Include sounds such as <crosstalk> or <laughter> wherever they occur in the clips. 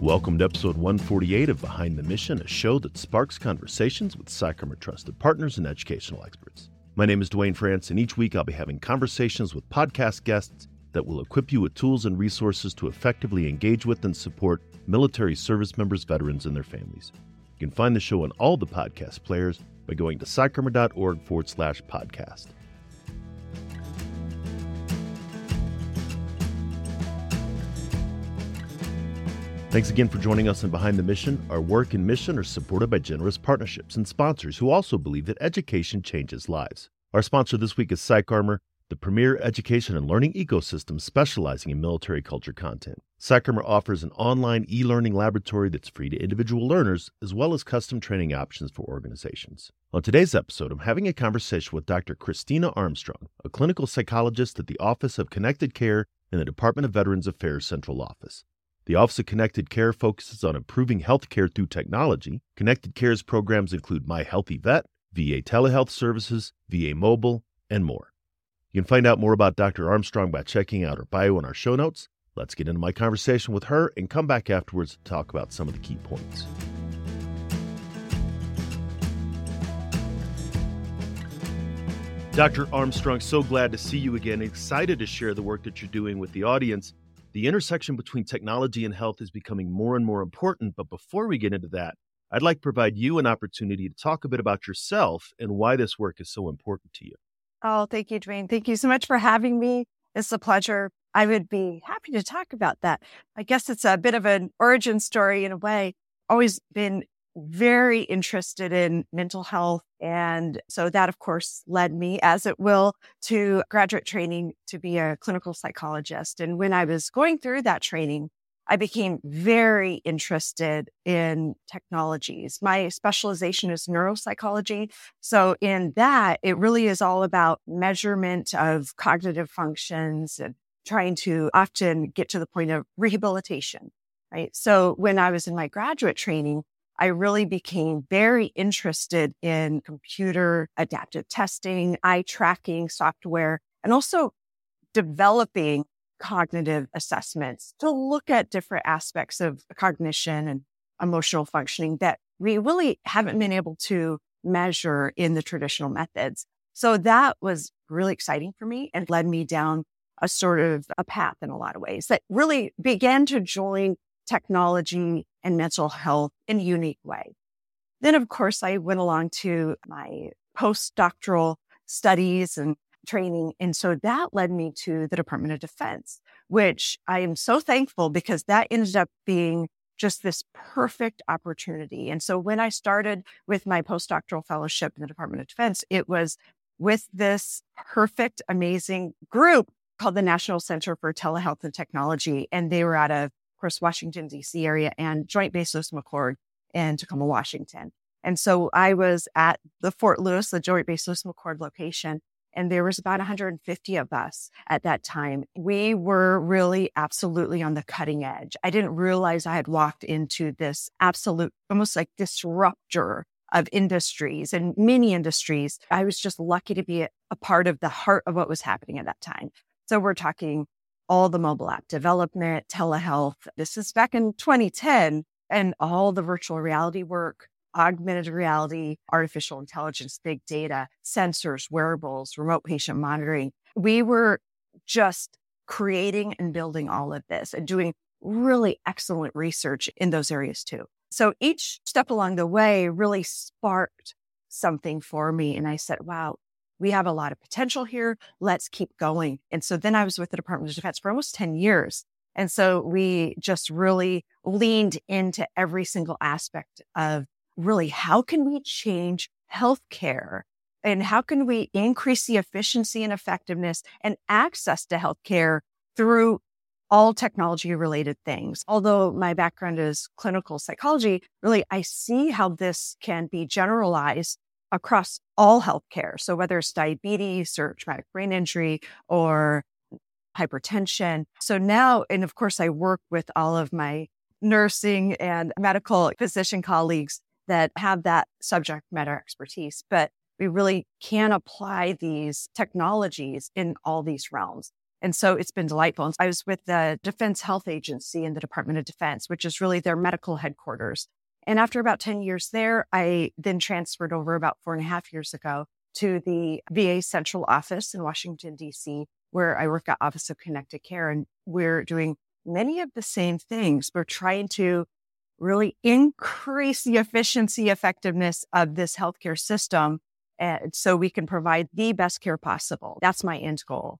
Welcome to episode 148 of Behind the Mission, a show that sparks conversations with PsychArmor trusted partners and educational experts. My name is Duane France, and each week I'll be having conversations with podcast guests that will equip you with tools and resources to effectively engage with and support military service members, veterans, and their families. You can find the show on all the podcast players by going to psycharmor.org forward slash podcast. Thanks again for joining us in Behind the Mission. Our work and mission are supported by generous partnerships and sponsors who also believe that education changes lives. Our sponsor this week is PsychArmor, the premier education and learning ecosystem specializing in military culture content. PsychArmor offers an online e learning laboratory that's free to individual learners, as well as custom training options for organizations. On today's episode, I'm having a conversation with Dr. Christina Armstrong, a clinical psychologist at the Office of Connected Care in the Department of Veterans Affairs Central Office. The Office of Connected Care focuses on improving healthcare through technology. Connected Care's programs include My HealtheVet, VA telehealth services, VA mobile, and more. You can find out more about Dr. Armstrong by checking out her bio in our show notes. Let's get into my conversation with her and come back afterwards to talk about some of the key points. Dr. Armstrong, so glad to see you again. Excited to share the work that you're doing with the audience the intersection between technology and health is becoming more and more important. But before we get into that, I'd like to provide you an opportunity to talk a bit about yourself and why this work is so important to you. Oh, thank you, Duane. Thank you so much for having me. It's a pleasure. I would be happy to talk about that. I guess it's a bit of an origin story in a way. Always been very interested in mental health. And so that, of course, led me, as it will, to graduate training to be a clinical psychologist. And when I was going through that training, I became very interested in technologies. My specialization is neuropsychology. So, in that, it really is all about measurement of cognitive functions and trying to often get to the point of rehabilitation. Right. So, when I was in my graduate training, I really became very interested in computer adaptive testing, eye tracking software, and also developing cognitive assessments to look at different aspects of cognition and emotional functioning that we really haven't been able to measure in the traditional methods. So that was really exciting for me and led me down a sort of a path in a lot of ways that really began to join technology and mental health in a unique way. Then, of course, I went along to my postdoctoral studies and training. And so that led me to the Department of Defense, which I am so thankful because that ended up being just this perfect opportunity. And so when I started with my postdoctoral fellowship in the Department of Defense, it was with this perfect, amazing group called the National Center for Telehealth and Technology. And they were out of course, Washington, D.C. area and Joint Base Lewis McChord in Tacoma, Washington. And so I was at the Fort Lewis, the Joint Base Lewis McChord location, and there was about 150 of us at that time. We were really absolutely on the cutting edge. I didn't realize I had walked into this absolute, almost like disruptor of industries and many industries. I was just lucky to be a, a part of the heart of what was happening at that time. So we're talking all the mobile app development, telehealth. This is back in 2010 and all the virtual reality work, augmented reality, artificial intelligence, big data, sensors, wearables, remote patient monitoring. We were just creating and building all of this and doing really excellent research in those areas too. So each step along the way really sparked something for me. And I said, wow, we have a lot of potential here. Let's keep going. And so then I was with the Department of Defense for almost 10 years. And so we just really leaned into every single aspect of really how can we change healthcare and how can we increase the efficiency and effectiveness and access to healthcare through all technology related things. Although my background is clinical psychology, really I see how this can be generalized across all healthcare. So whether it's diabetes or traumatic brain injury or hypertension. So now, and of course, I work with all of my nursing and medical physician colleagues that have that subject matter expertise, but we really can apply these technologies in all these realms. And so it's been delightful. And I was with the Defense Health Agency in the Department of Defense, which is really their medical headquarters. And after about 10 years there, I then transferred over about four and a half years ago to the VA central office in Washington, D.C., where I work at Office of Connected Care. And we're doing many of the same things. We're trying to really increase the efficiency, effectiveness of this healthcare system and so we can provide the best care possible. That's my end goal.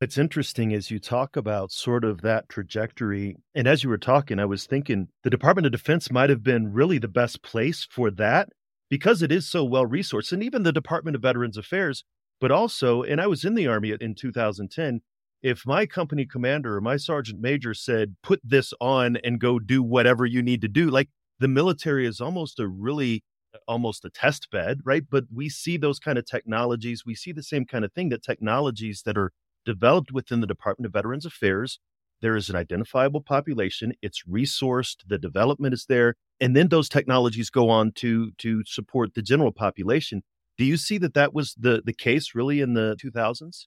It's interesting as you talk about sort of that trajectory. And as you were talking, I was thinking the Department of Defense might have been really the best place for that because it is so well resourced. And even the Department of Veterans Affairs, but also, and I was in the Army in 2010. If my company commander or my sergeant major said, put this on and go do whatever you need to do, like the military is almost a really almost a test bed, right? But we see those kind of technologies. We see the same kind of thing that technologies that are developed within the Department of Veterans Affairs. There is an identifiable population. It's resourced. The development is there, and then those technologies go on to to support the general population. Do you see that that was the the case really in the 2000s?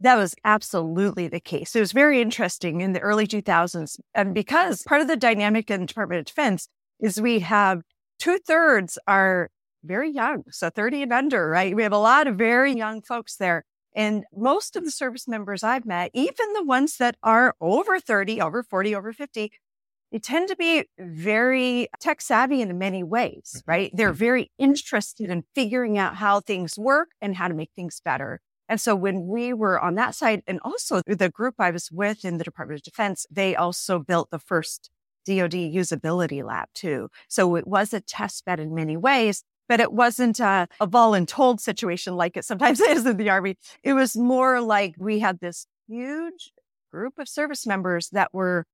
That was absolutely the case. It was very interesting in the early 2000s, and because part of the dynamic in the Department of Defense is we have two thirds are very young, so 30 and under, right? We have a lot of very young folks there. And most of the service members I've met, even the ones that are over 30, over 40, over 50, they tend to be very tech savvy in many ways, mm-hmm. right? They're very interested in figuring out how things work and how to make things better. And so when we were on that side, and also the group I was with in the Department of Defense, they also built the first DoD usability lab too. So it was a test bed in many ways, but it wasn't a, a voluntold situation like it sometimes <laughs> is in the Army. It was more like we had this huge group of service members that were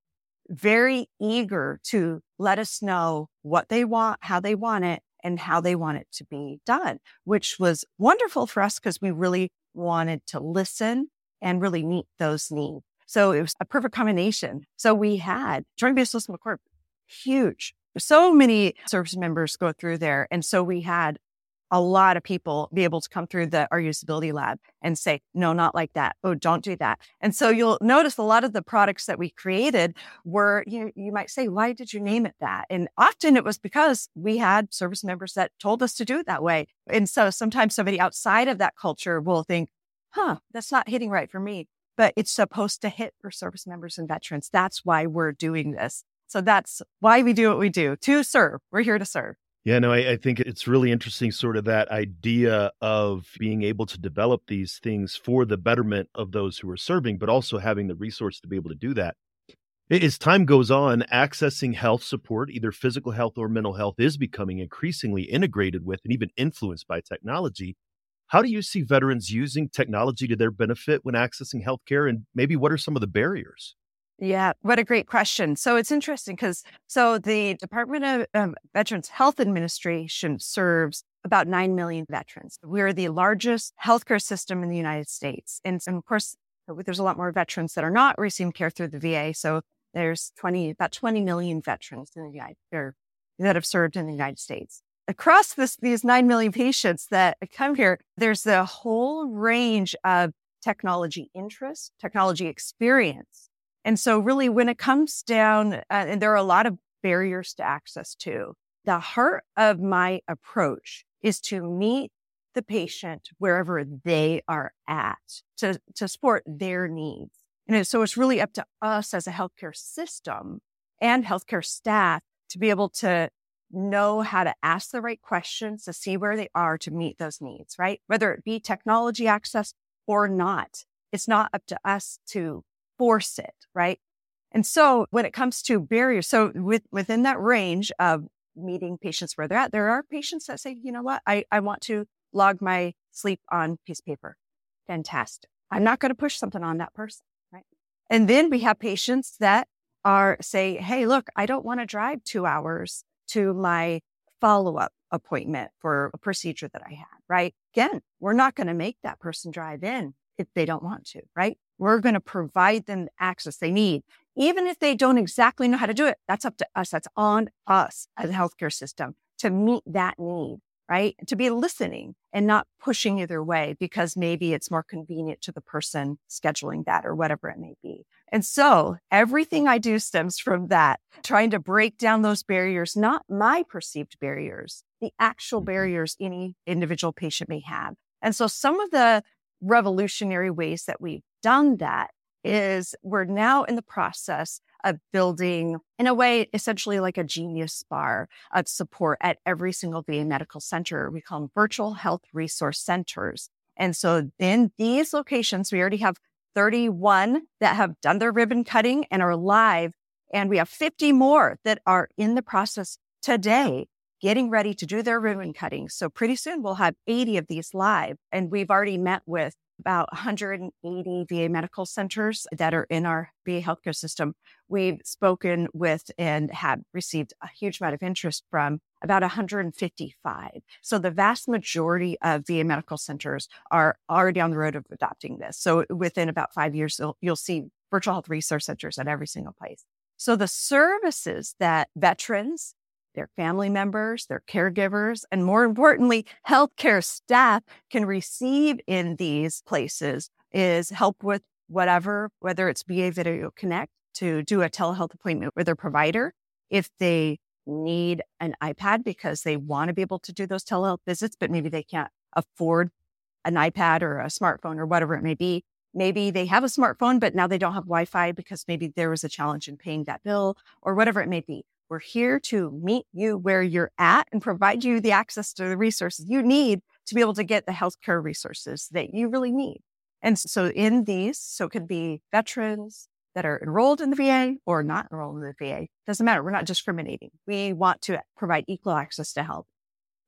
very eager to let us know what they want, how they want it, and how they want it to be done, which was wonderful for us because we really wanted to listen and really meet those needs. So it was a perfect combination. So we had Joint Base System Corp, huge. So many service members go through there. And so we had a lot of people be able to come through the our usability lab and say, no, not like that. Oh, don't do that. And so you'll notice a lot of the products that we created were, you, you might say, why did you name it that? And often it was because we had service members that told us to do it that way. And so sometimes somebody outside of that culture will think, huh, that's not hitting right for me but it's supposed to hit for service members and veterans. That's why we're doing this. So that's why we do what we do to serve. We're here to serve. Yeah, no, I, I, think it's really interesting, sort of that idea of being able to develop these things for the betterment of those who are serving, but also having the resource to be able to do that. As time goes on, accessing health support, either physical health or mental health, is becoming increasingly integrated with and even influenced by technology. How do you see veterans using technology to their benefit when accessing healthcare? And maybe what are some of the barriers? Yeah, what a great question. So it's interesting because so the Department of um, Veterans Health Administration serves about 9 million veterans. We're the largest healthcare system in the United States. And, and of course, there's a lot more veterans that are not receiving care through the VA. So there's 20, about 20 million veterans in the United, or, that have served in the United States across this, these 9 million patients that come here, there's a whole range of technology interest, technology experience. And so, really, when it comes down, uh, and there are a lot of barriers to access to, the heart of my approach is to meet the patient wherever they are at to, to support their needs. And so it's really up to us as a healthcare system and healthcare staff to be able to know how to ask the right questions to see where they are to meet those needs, right? Whether it be technology access or not, it's not up to us to force it, right? And so when it comes to barriers, so with, within that range of meeting patients where they're at, there are patients that say, you know what, I, I want to log my sleep on piece of paper. Fantastic. I'm not going to push something on that person, right? And then we have patients that are say, hey, look, I don't want to drive two hours to my follow up appointment for a procedure that I had, right? Again, we're not going to make that person drive in if they don't want to, right? We're going to provide them the access they need. Even if they don't exactly know how to do it, that's up to us. That's on us as a healthcare system to meet that need. right? To be listening and not pushing either way because maybe it's more convenient to the person scheduling that or whatever it may be. And so everything I do stems from that, trying to break down those barriers, not my perceived barriers, the actual mm-hmm. barriers any individual patient may have. And so some of the revolutionary ways that we've done that is we're now in the process of building, in a way, essentially like a genius bar of support at every single VA medical center. We call them virtual health resource centers. And so in these locations, we already have 31 that have done their ribbon cutting and are live. And we have 50 more that are in the process today getting ready to do their ribbon cutting. So pretty soon we'll have 80 of these live. And we've already met with about 180 VA medical centers that are in our VA healthcare system. We've spoken with and have received a huge amount of interest from about 155. So the vast majority of VA medical centers are already on the road of adopting this. So within about five years, you'll, you'll see virtual health resource centers at every single place. So the services that veterans their family members, their caregivers, and more importantly, healthcare staff can receive in these places is help with whatever, whether it's VA Video Connect to do a telehealth appointment with their provider. If they need an iPad because they want to be able to do those telehealth visits, but maybe they can't afford an iPad or a smartphone or whatever it may be. Maybe they have a smartphone, but now they don't have Wi Fi because maybe there was a challenge in paying that bill or whatever it may be. We're here to meet you where you're at and provide you the access to the resources you need to be able to get the healthcare resources that you really need. And so in these, so it could be veterans that are enrolled in the VA or not enrolled in the VA. Doesn't matter. We're not discriminating. We want to provide equal access to health,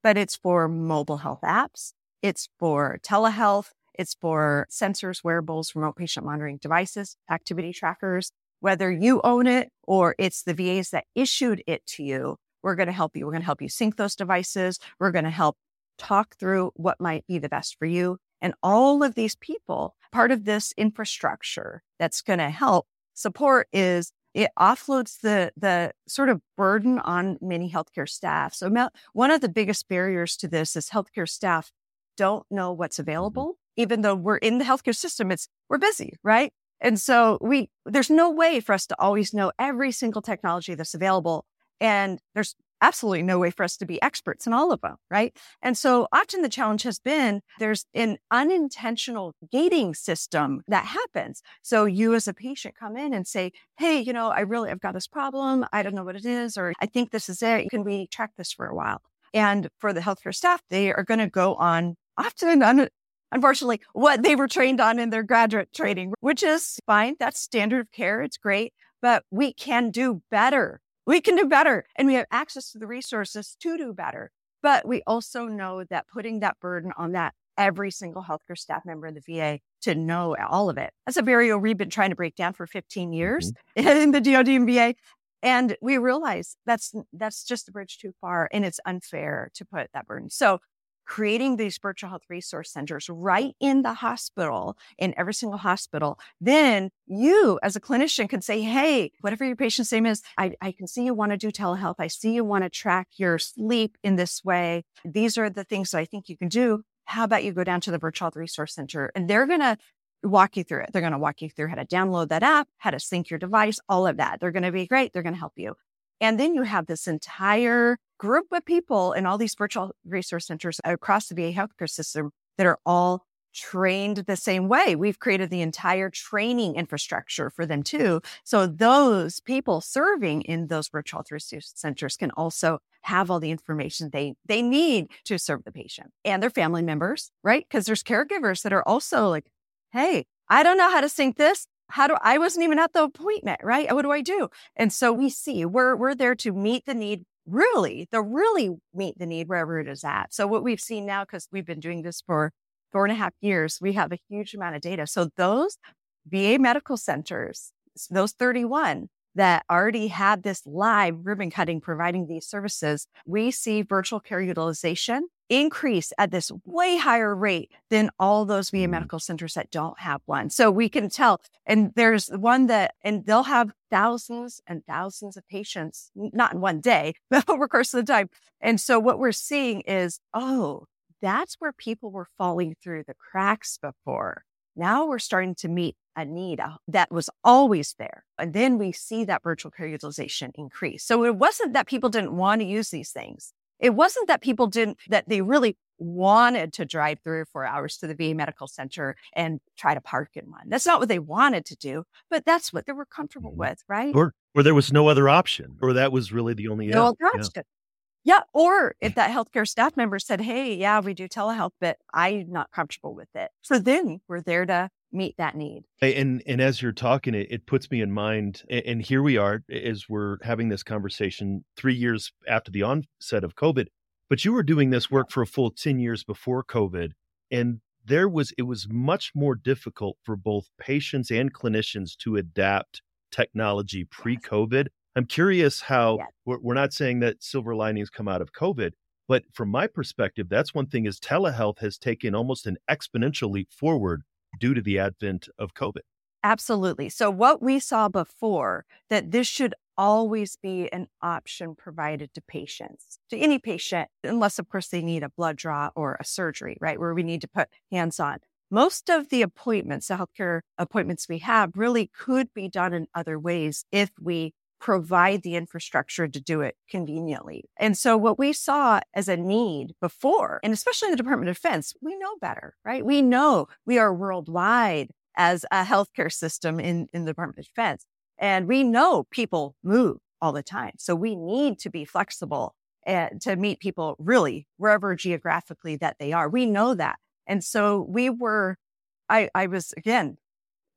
but it's for mobile health apps. It's for telehealth. It's for sensors, wearables, remote patient monitoring devices, activity trackers, whether you own it or it's the VAs that issued it to you, we're going to help you. We're going to help you sync those devices. We're going to help talk through what might be the best for you. And all of these people, part of this infrastructure that's going to help support is it offloads the the sort of burden on many healthcare staff. So one of the biggest barriers to this is healthcare staff don't know what's mm-hmm. available. Even though we're in the healthcare system, it's we're busy, right? And so we, there's no way for us to always know every single technology that's available. And there's absolutely no way for us to be experts in all of them, right? And so often the challenge has been there's an unintentional gating system that happens. So you as a patient come in and say, Hey, you know, I really, I've got this problem. I don't know what it is, or I think this is it. Can we track this for a while? And for the healthcare staff, they are going to go on often un- unfortunately, what they were trained on in their graduate training, which is fine. That's standard of care. It's great, but we can do better. We can do better and we have access to the resources to do better. But we also know that putting that burden on that every single healthcare staff member in the VA to know all of it. That's a barrier we've been trying to break down for 15 years mm-hmm. <laughs> in the DoD and VA. And we realize that's that's just a bridge too far and it's unfair to put that burden. So creating these virtual health resource centers right in the hospital, in every single hospital, then you as a clinician can say, Hey, whatever your patient's name is, I, I can see you want to do telehealth. I see you want to track your sleep in this way. These are the things that I think you can do. How about you go down to the virtual health resource center and they're going to walk you through it. They're going to walk you through how to download that app, how to sync your device, all of that. They're going to be great. They're going to help you. And then you have this entire group of people in all these virtual resource centers across the VA healthcare system that are all trained the same way. We've created the entire training infrastructure for them too. So those people serving in those virtual resource centers can also have all the information they they need to serve the patient and their family members, right? Because there's caregivers that are also like, hey, I don't know how to sync this how do I wasn't even at the appointment, right? What do I do? And so we see we're we're there to meet the need really, the really meet the need wherever it is at. So what we've seen now, because we've been doing this for four and a half years, we have a huge amount of data. So those VA medical centers, those 31 that already had this live ribbon cutting providing these services, we see virtual care utilization increase at this way higher rate than all those VA Mm. medical centers that don't have one. So we can tell. And there's one that, and they'll have thousands and thousands of patients, not in one day, <laughs> but over the course of the time. And so what we're seeing is, oh, that's where people were falling through the cracks before. Now we're starting to meet a need uh, that was always there. And then we see that virtual care utilization increase. So it wasn't that people didn't want to use these things. It wasn't that people didn't, that they really wanted to drive three or four hours to the VA medical center and try to park in one. That's not what they wanted to do, but that's what they were comfortable Mhm. with, right? Or or there was no other option, or that was really the only No other Yeah. option. Yeah. Or if that healthcare staff member said, Hey, yeah, we do telehealth, but I'm not comfortable with it. So then we're there to meet that need. And and as you're talking, it, it puts me in mind. And here we are, as we're having this conversation three years after the onset of COVID. But you were doing this work for a full ten years before COVID, and there was it was much more difficult for both patients and clinicians to adapt technology pre-COVID. I'm curious how Yes. we're, we're not saying that silver linings come out of COVID, but from my perspective, that's one thing is telehealth has taken almost an exponential leap forward due to the advent of COVID. Absolutely. So what we saw before that this should always be an option provided to patients, to any patient, unless of course they need a blood draw or a surgery, right? Where we need to put hands on. Most of the appointments, the healthcare appointments we have really could be done in other ways if we provide the infrastructure to do it conveniently. And so what we saw as a need before, and especially in the Department of Defense, we know better, right? We know we are worldwide as a healthcare system in, in the Department of Defense. And we know people move all the time. So we need to be flexible and to meet people really wherever geographically that they are. We know that. And so we were, I, I was again,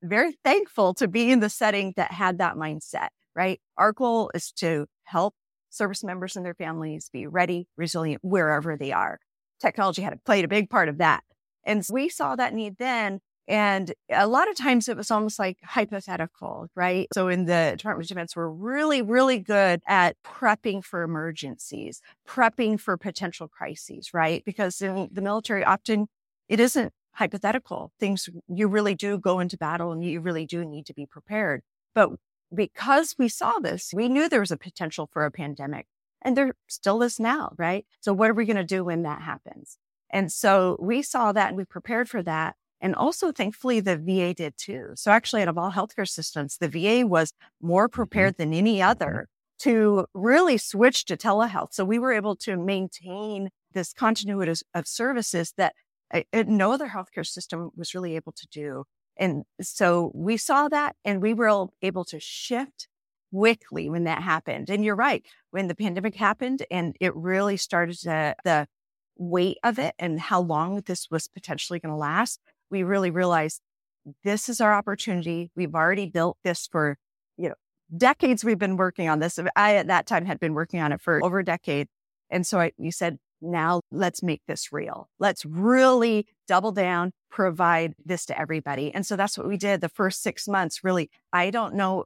very thankful to be in the setting that had that mindset, right? Our goal is to help service members and their families be ready, resilient wherever they are. Technology had played a big part of that. And we saw that need then. And a lot of times it was almost like hypothetical, right? So in the Department of Defense, we're really, really good at prepping for emergencies, prepping for potential crises, right? Because in the military, often it isn't hypothetical. Things you really do go into battle and you really do need to be prepared. But because we saw this, we knew there was a potential for a pandemic and there still is now, right? So what are we going to do when that happens? And so we saw that and we prepared for that. And also, thankfully, the VA did too. So actually, out of all healthcare systems, the VA was more prepared than any other to really switch to telehealth. So we were able to maintain this continuity of- services that uh, uh, no other healthcare system was really able to do. And so we saw that and we were able to shift quickly when that happened. And you're right, when the pandemic happened and it really started to, the weight of it and how long this was potentially going to last, we really realized this is our opportunity. We've already built this for, you know, decades we've been working on this. I at that time had been working on it for over a decade. And so I, we said, now let's make this real. Let's really double down, provide this to everybody. And so that's what we did the first six months. Really, I don't know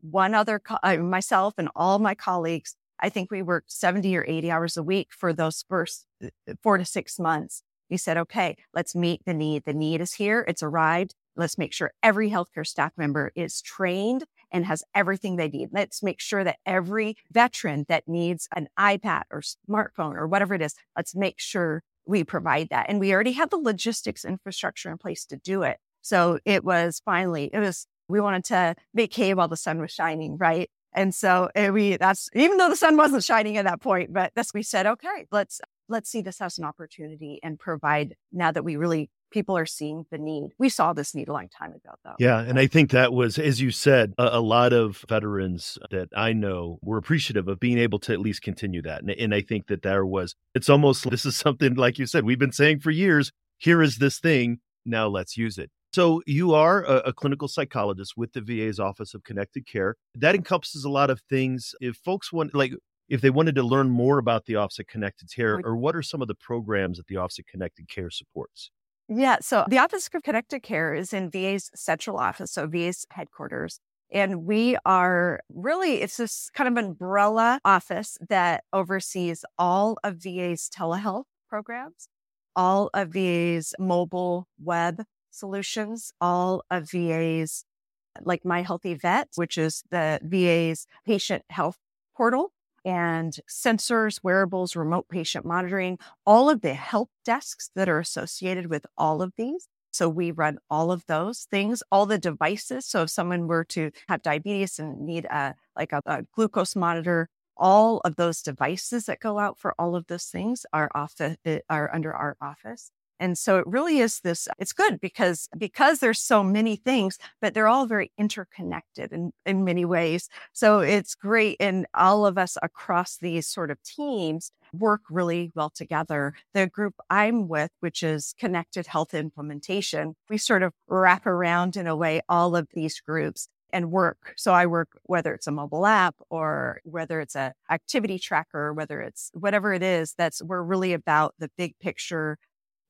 one other, uh, myself and all my colleagues, I think we worked 70 or 80 hours a week for those first uh, four to six months. We said, okay, let's meet the need. The need is here. It's arrived. Let's make sure every healthcare staff member is trained and has everything they need. Let's make sure that every veteran that needs an iPad or smartphone or whatever it is, let's make sure we provide that. And we already have the logistics infrastructure in place to do it. So it was finally, it was, we wanted to make hay while the sun was shining, right? And so eh, we, that's, even though the sun wasn't shining at that point, but that's, we said, okay, let's, let's see this as an opportunity and provide now that we really people are seeing the need. We saw this need a long time ago, though. Yeah. And I think that was, as you said, a, a lot of veterans that I know were appreciative of being able to at least continue that. And, and I think that there was, it's almost, <laughs> this is something, like you said, we've been saying for years here is this thing. Now let's use it. So you are a, a, clinical psychologist with the VA's Office of Connected Care. That encompasses a lot of things. If folks want, like, if they wanted to learn more about the Office of Connected Care, or what are some of the programs that the Office of Connected Care supports? Yeah. So the Office of Connected Care is in VA's central office, so VA's headquarters. And we are really, it's this kind of umbrella office that oversees all of VA's telehealth programs, all of these mobile web solutions, all of VA's like My HealtheVet, which is the VA's patient health portal and sensors, wearables, remote patient monitoring, all of the help desks that are associated with all of these. So we run all of those things, all the devices. So if someone were to have diabetes and need a like a, a glucose monitor, all of those devices that go out for all of those things are off the, eh, are under our office. And so it really is this, it's good because, because there's so many things, but they're all very interconnected in, in many ways. So it's great. And all of us across these sort of teams work really well together. The group I'm with, which is Connected Health Implementation, we sort of wrap around in a way all of these groups and work. So I work whether it's a mobile app or whether it's a activity tracker, whether it's whatever it is, that's we're really about the big picture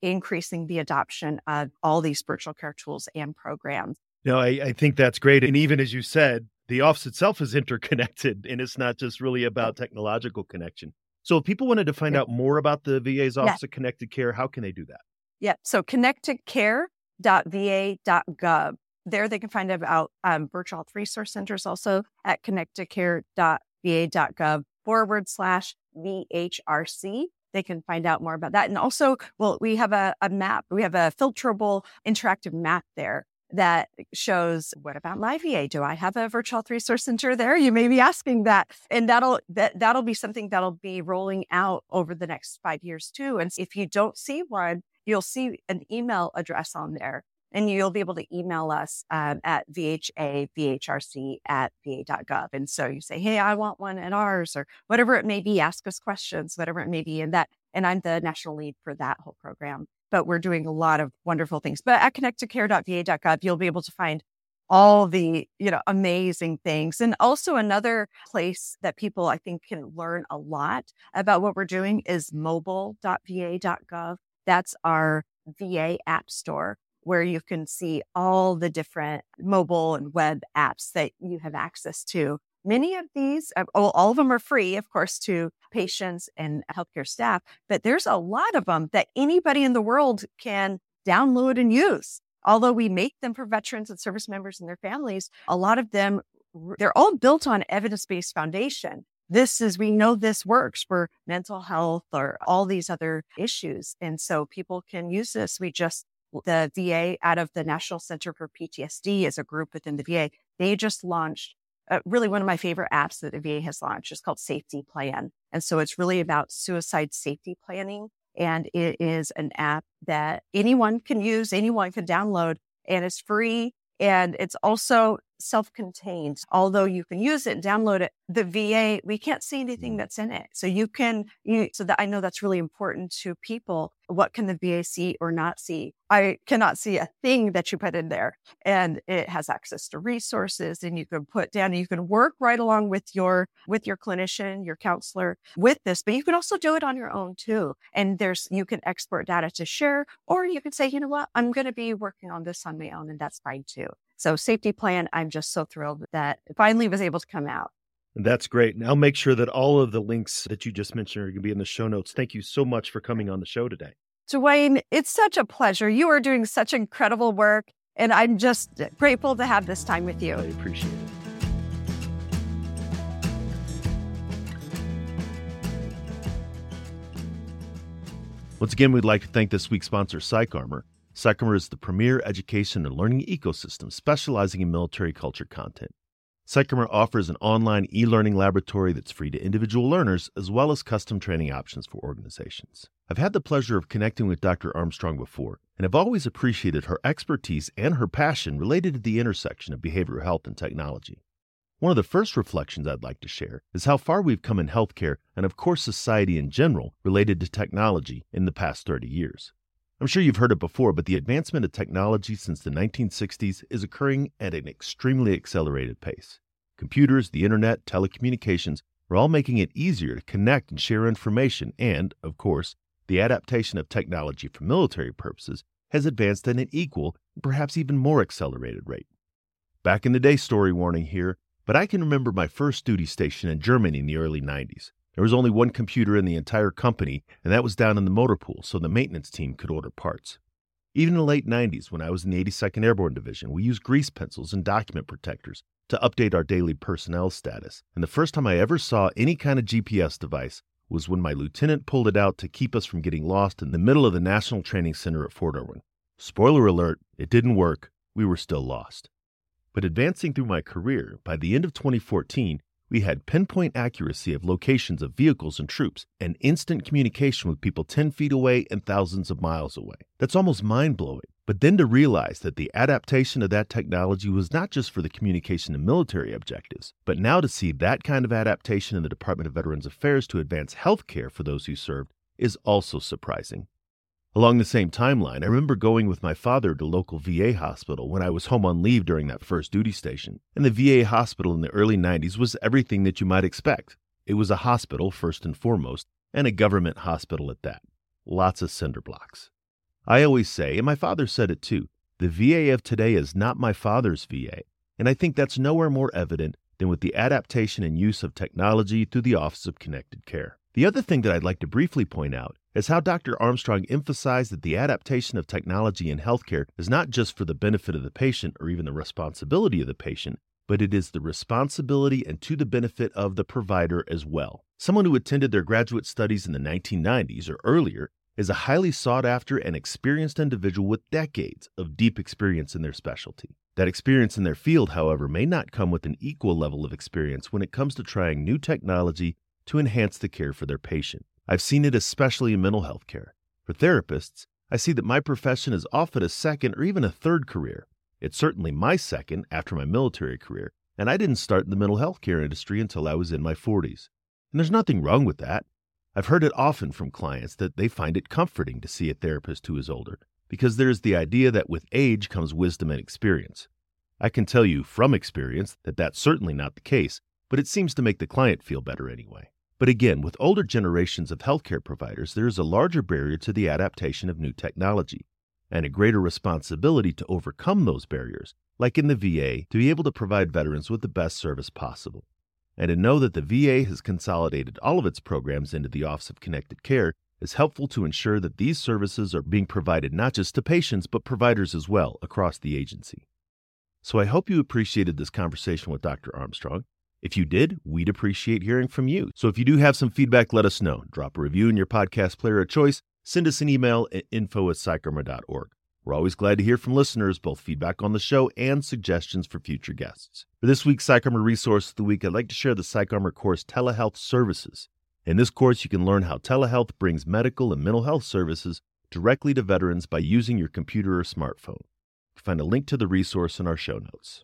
increasing the adoption of all these virtual care tools and programs. No, I, I think that's great. And even as you said, the office itself is <laughs> interconnected and it's not just really about technological connection. So if people wanted to find out more about the VA's Office yeah. of Connected Care, how can they do that? Yeah. So connectedcare.va.gov. There they can find out about um, virtual health resource centers also at connectedcare.va.gov forward slash VHRC they can find out more about that. And also, well, we have a, a map, we have a filterable interactive map there that shows what about my VA? Do I have a virtual health resource center there? You may be asking that. And that'll that that'll be something that'll be rolling out over the next five years too. And if you don't see one, you'll see an email address on there and you'll be able to email us um, at vhavhrc at va.gov. And so you say, hey, I want one at ours or whatever it may be. Ask us questions, whatever it may be. And that, and I'm the national lead for that whole program. But we're doing a lot of wonderful things. But at connectedcare.va.gov, you'll be able to find all the you know amazing things and also another place that people i think can learn a lot about what we're doing is mobile.va.gov that's our va app store where you can see all the different mobile and web apps that you have access to. Many of these, uh, all of them are free, of course, to patients and healthcare staff, but there's a lot of them that anybody in the world can download and use. Although we make them for veterans and service members and their families, a lot of them, they're all built on evidence based foundation. This is, we know this works for mental health or all these other issues. And so people can use this. We just the VA out of the National Center for PTSD as a group within the VA, they just launched uh, really one of my favorite apps that the VA has launched. It's called Safety Plan. And so it's really about suicide safety planning. And it is an app that anyone can use, anyone can download, and it's free. And it's also self-contained. Although you can use it and download it, the VA, we can't see anything mm. that's in it. So you can, you, so that I know that's really important to people. What can the VA see or not see? I cannot see a thing that you put in there and it has access to resources and you can put down, you can work right along with your, with your clinician, your counselor with this, but you can also do it on your own too. And there's, you can export data to share, or you can say, you know what, I'm going to be working on this on my own and that's fine too. So safety plan, I'm just so thrilled that finally was able to come out. That's great. And I'll make sure that all of the links that you just mentioned are going to be in the show notes. Thank you so much for coming on the show today. Duane, it's such a pleasure. You are doing such incredible work, and I'm just grateful to have this time with you. I appreciate it. Once again, we'd like to thank this week's sponsor, PsychArmor. PsychArmor is the premier education and learning ecosystem specializing in military culture content. PsychArmor offers an online e learning laboratory that's free to individual learners as well as custom training options for organizations. I've had the pleasure of connecting with Dr. Armstrong before, and have always appreciated her expertise and her passion related to the intersection of behavioral health and technology. One of the first reflections I'd like to share is how far we've come in healthcare and, of course, society in general related to technology in the past 30 years. I'm sure you've heard it before, but the advancement of technology since the 1960s is occurring at an extremely accelerated pace. Computers, the internet, telecommunications are all making it easier to connect and share information, and, of course, the adaptation of technology for military purposes has advanced at an equal, perhaps even more accelerated rate. Back in the day, story warning here, but I can remember my first duty station in Germany in the early 90s. There was only one computer in the entire company, and that was down in the motor pool so the maintenance team could order parts. Even in the late 90s, when I was in the 82nd Airborne Division, we used grease pencils and document protectors to update our daily personnel status. And the first time I ever saw any kind of GPS device was when my lieutenant pulled it out to keep us from getting lost in the middle of the National Training Center at Fort Irwin. Spoiler alert, it didn't work. We were still lost. But advancing through my career, by the end of 2014, we had pinpoint accuracy of locations of vehicles and troops and instant communication with people 10 feet away and thousands of miles away. That's almost mind blowing. But then to realize that the adaptation of that technology was not just for the communication and military objectives, but now to see that kind of adaptation in the Department of Veterans Affairs to advance health care for those who served is also surprising. Along the same timeline, I remember going with my father to local VA hospital when I was home on leave during that first duty station. And the VA hospital in the early 90s was everything that you might expect. It was a hospital, first and foremost, and a government hospital at that. Lots of cinder blocks. I always say, and my father said it too, the VA of today is not my father's VA. And I think that's nowhere more evident than with the adaptation and use of technology through the Office of Connected Care. The other thing that I'd like to briefly point out is how Dr. Armstrong emphasized that the adaptation of technology in healthcare is not just for the benefit of the patient or even the responsibility of the patient, but it is the responsibility and to the benefit of the provider as well. Someone who attended their graduate studies in the 1990s or earlier is a highly sought after and experienced individual with decades of deep experience in their specialty. That experience in their field, however, may not come with an equal level of experience when it comes to trying new technology to enhance the care for their patient. I've seen it especially in mental health care. For therapists, I see that my profession is often a second or even a third career. It's certainly my second after my military career, and I didn't start in the mental health care industry until I was in my 40s. And there's nothing wrong with that. I've heard it often from clients that they find it comforting to see a therapist who is older, because there's the idea that with age comes wisdom and experience. I can tell you from experience that that's certainly not the case, but it seems to make the client feel better anyway. But again, with older generations of healthcare providers, there is a larger barrier to the adaptation of new technology and a greater responsibility to overcome those barriers, like in the VA, to be able to provide veterans with the best service possible. And to know that the VA has consolidated all of its programs into the Office of Connected Care is helpful to ensure that these services are being provided not just to patients, but providers as well across the agency. So I hope you appreciated this conversation with Dr. Armstrong. If you did, we'd appreciate hearing from you. So if you do have some feedback, let us know. Drop a review in your podcast player of choice. Send us an email at info at. We're always glad to hear from listeners, both feedback on the show and suggestions for future guests. For this week's PsychArmor Resource of the Week, I'd like to share the PsychArmor course Telehealth Services. In this course, you can learn how telehealth brings medical and mental health services directly to veterans by using your computer or smartphone. You can find a link to the resource in our show notes.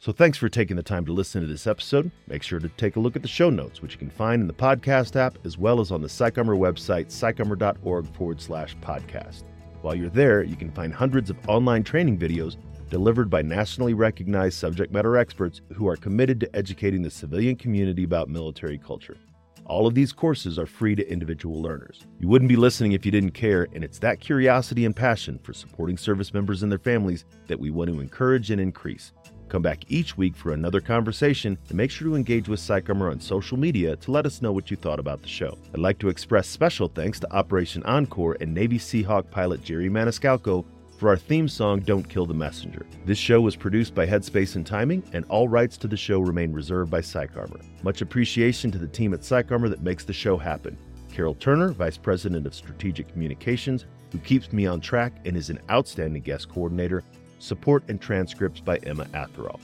So thanks for taking the time to listen to this episode. Make sure to take a look at the show notes, which you can find in the podcast app as well as on the PsychArmor website, psycharmor.org forward slash podcast. While you're there, you can find hundreds of online training videos delivered by nationally recognized subject matter experts who are committed to educating the civilian community about military culture. All of these courses are free to individual learners. You wouldn't be listening if you didn't care, and it's that curiosity and passion for supporting service members and their families that we want to encourage and increase. Come back each week for another conversation and make sure to engage with PsychArmor on social media to let us know what you thought about the show. I'd like to express special thanks to Operation Encore and Navy Seahawk pilot Jerry Maniscalco for our theme song Don't Kill the Messenger. This show was produced by Headspace and Timing, and all rights to the show remain reserved by PsychArmor. Much appreciation to the team at PsychArmor that makes the show happen. Carol Turner, Vice President of Strategic Communications, who keeps me on track and is an outstanding guest coordinator, support and transcripts by Emma Atherall.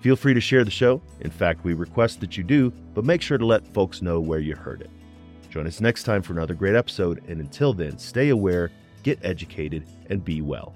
Feel free to share the show. In fact, we request that you do, but make sure to let folks know where you heard it. Join us next time for another great episode, and until then, stay aware, get educated, and be well.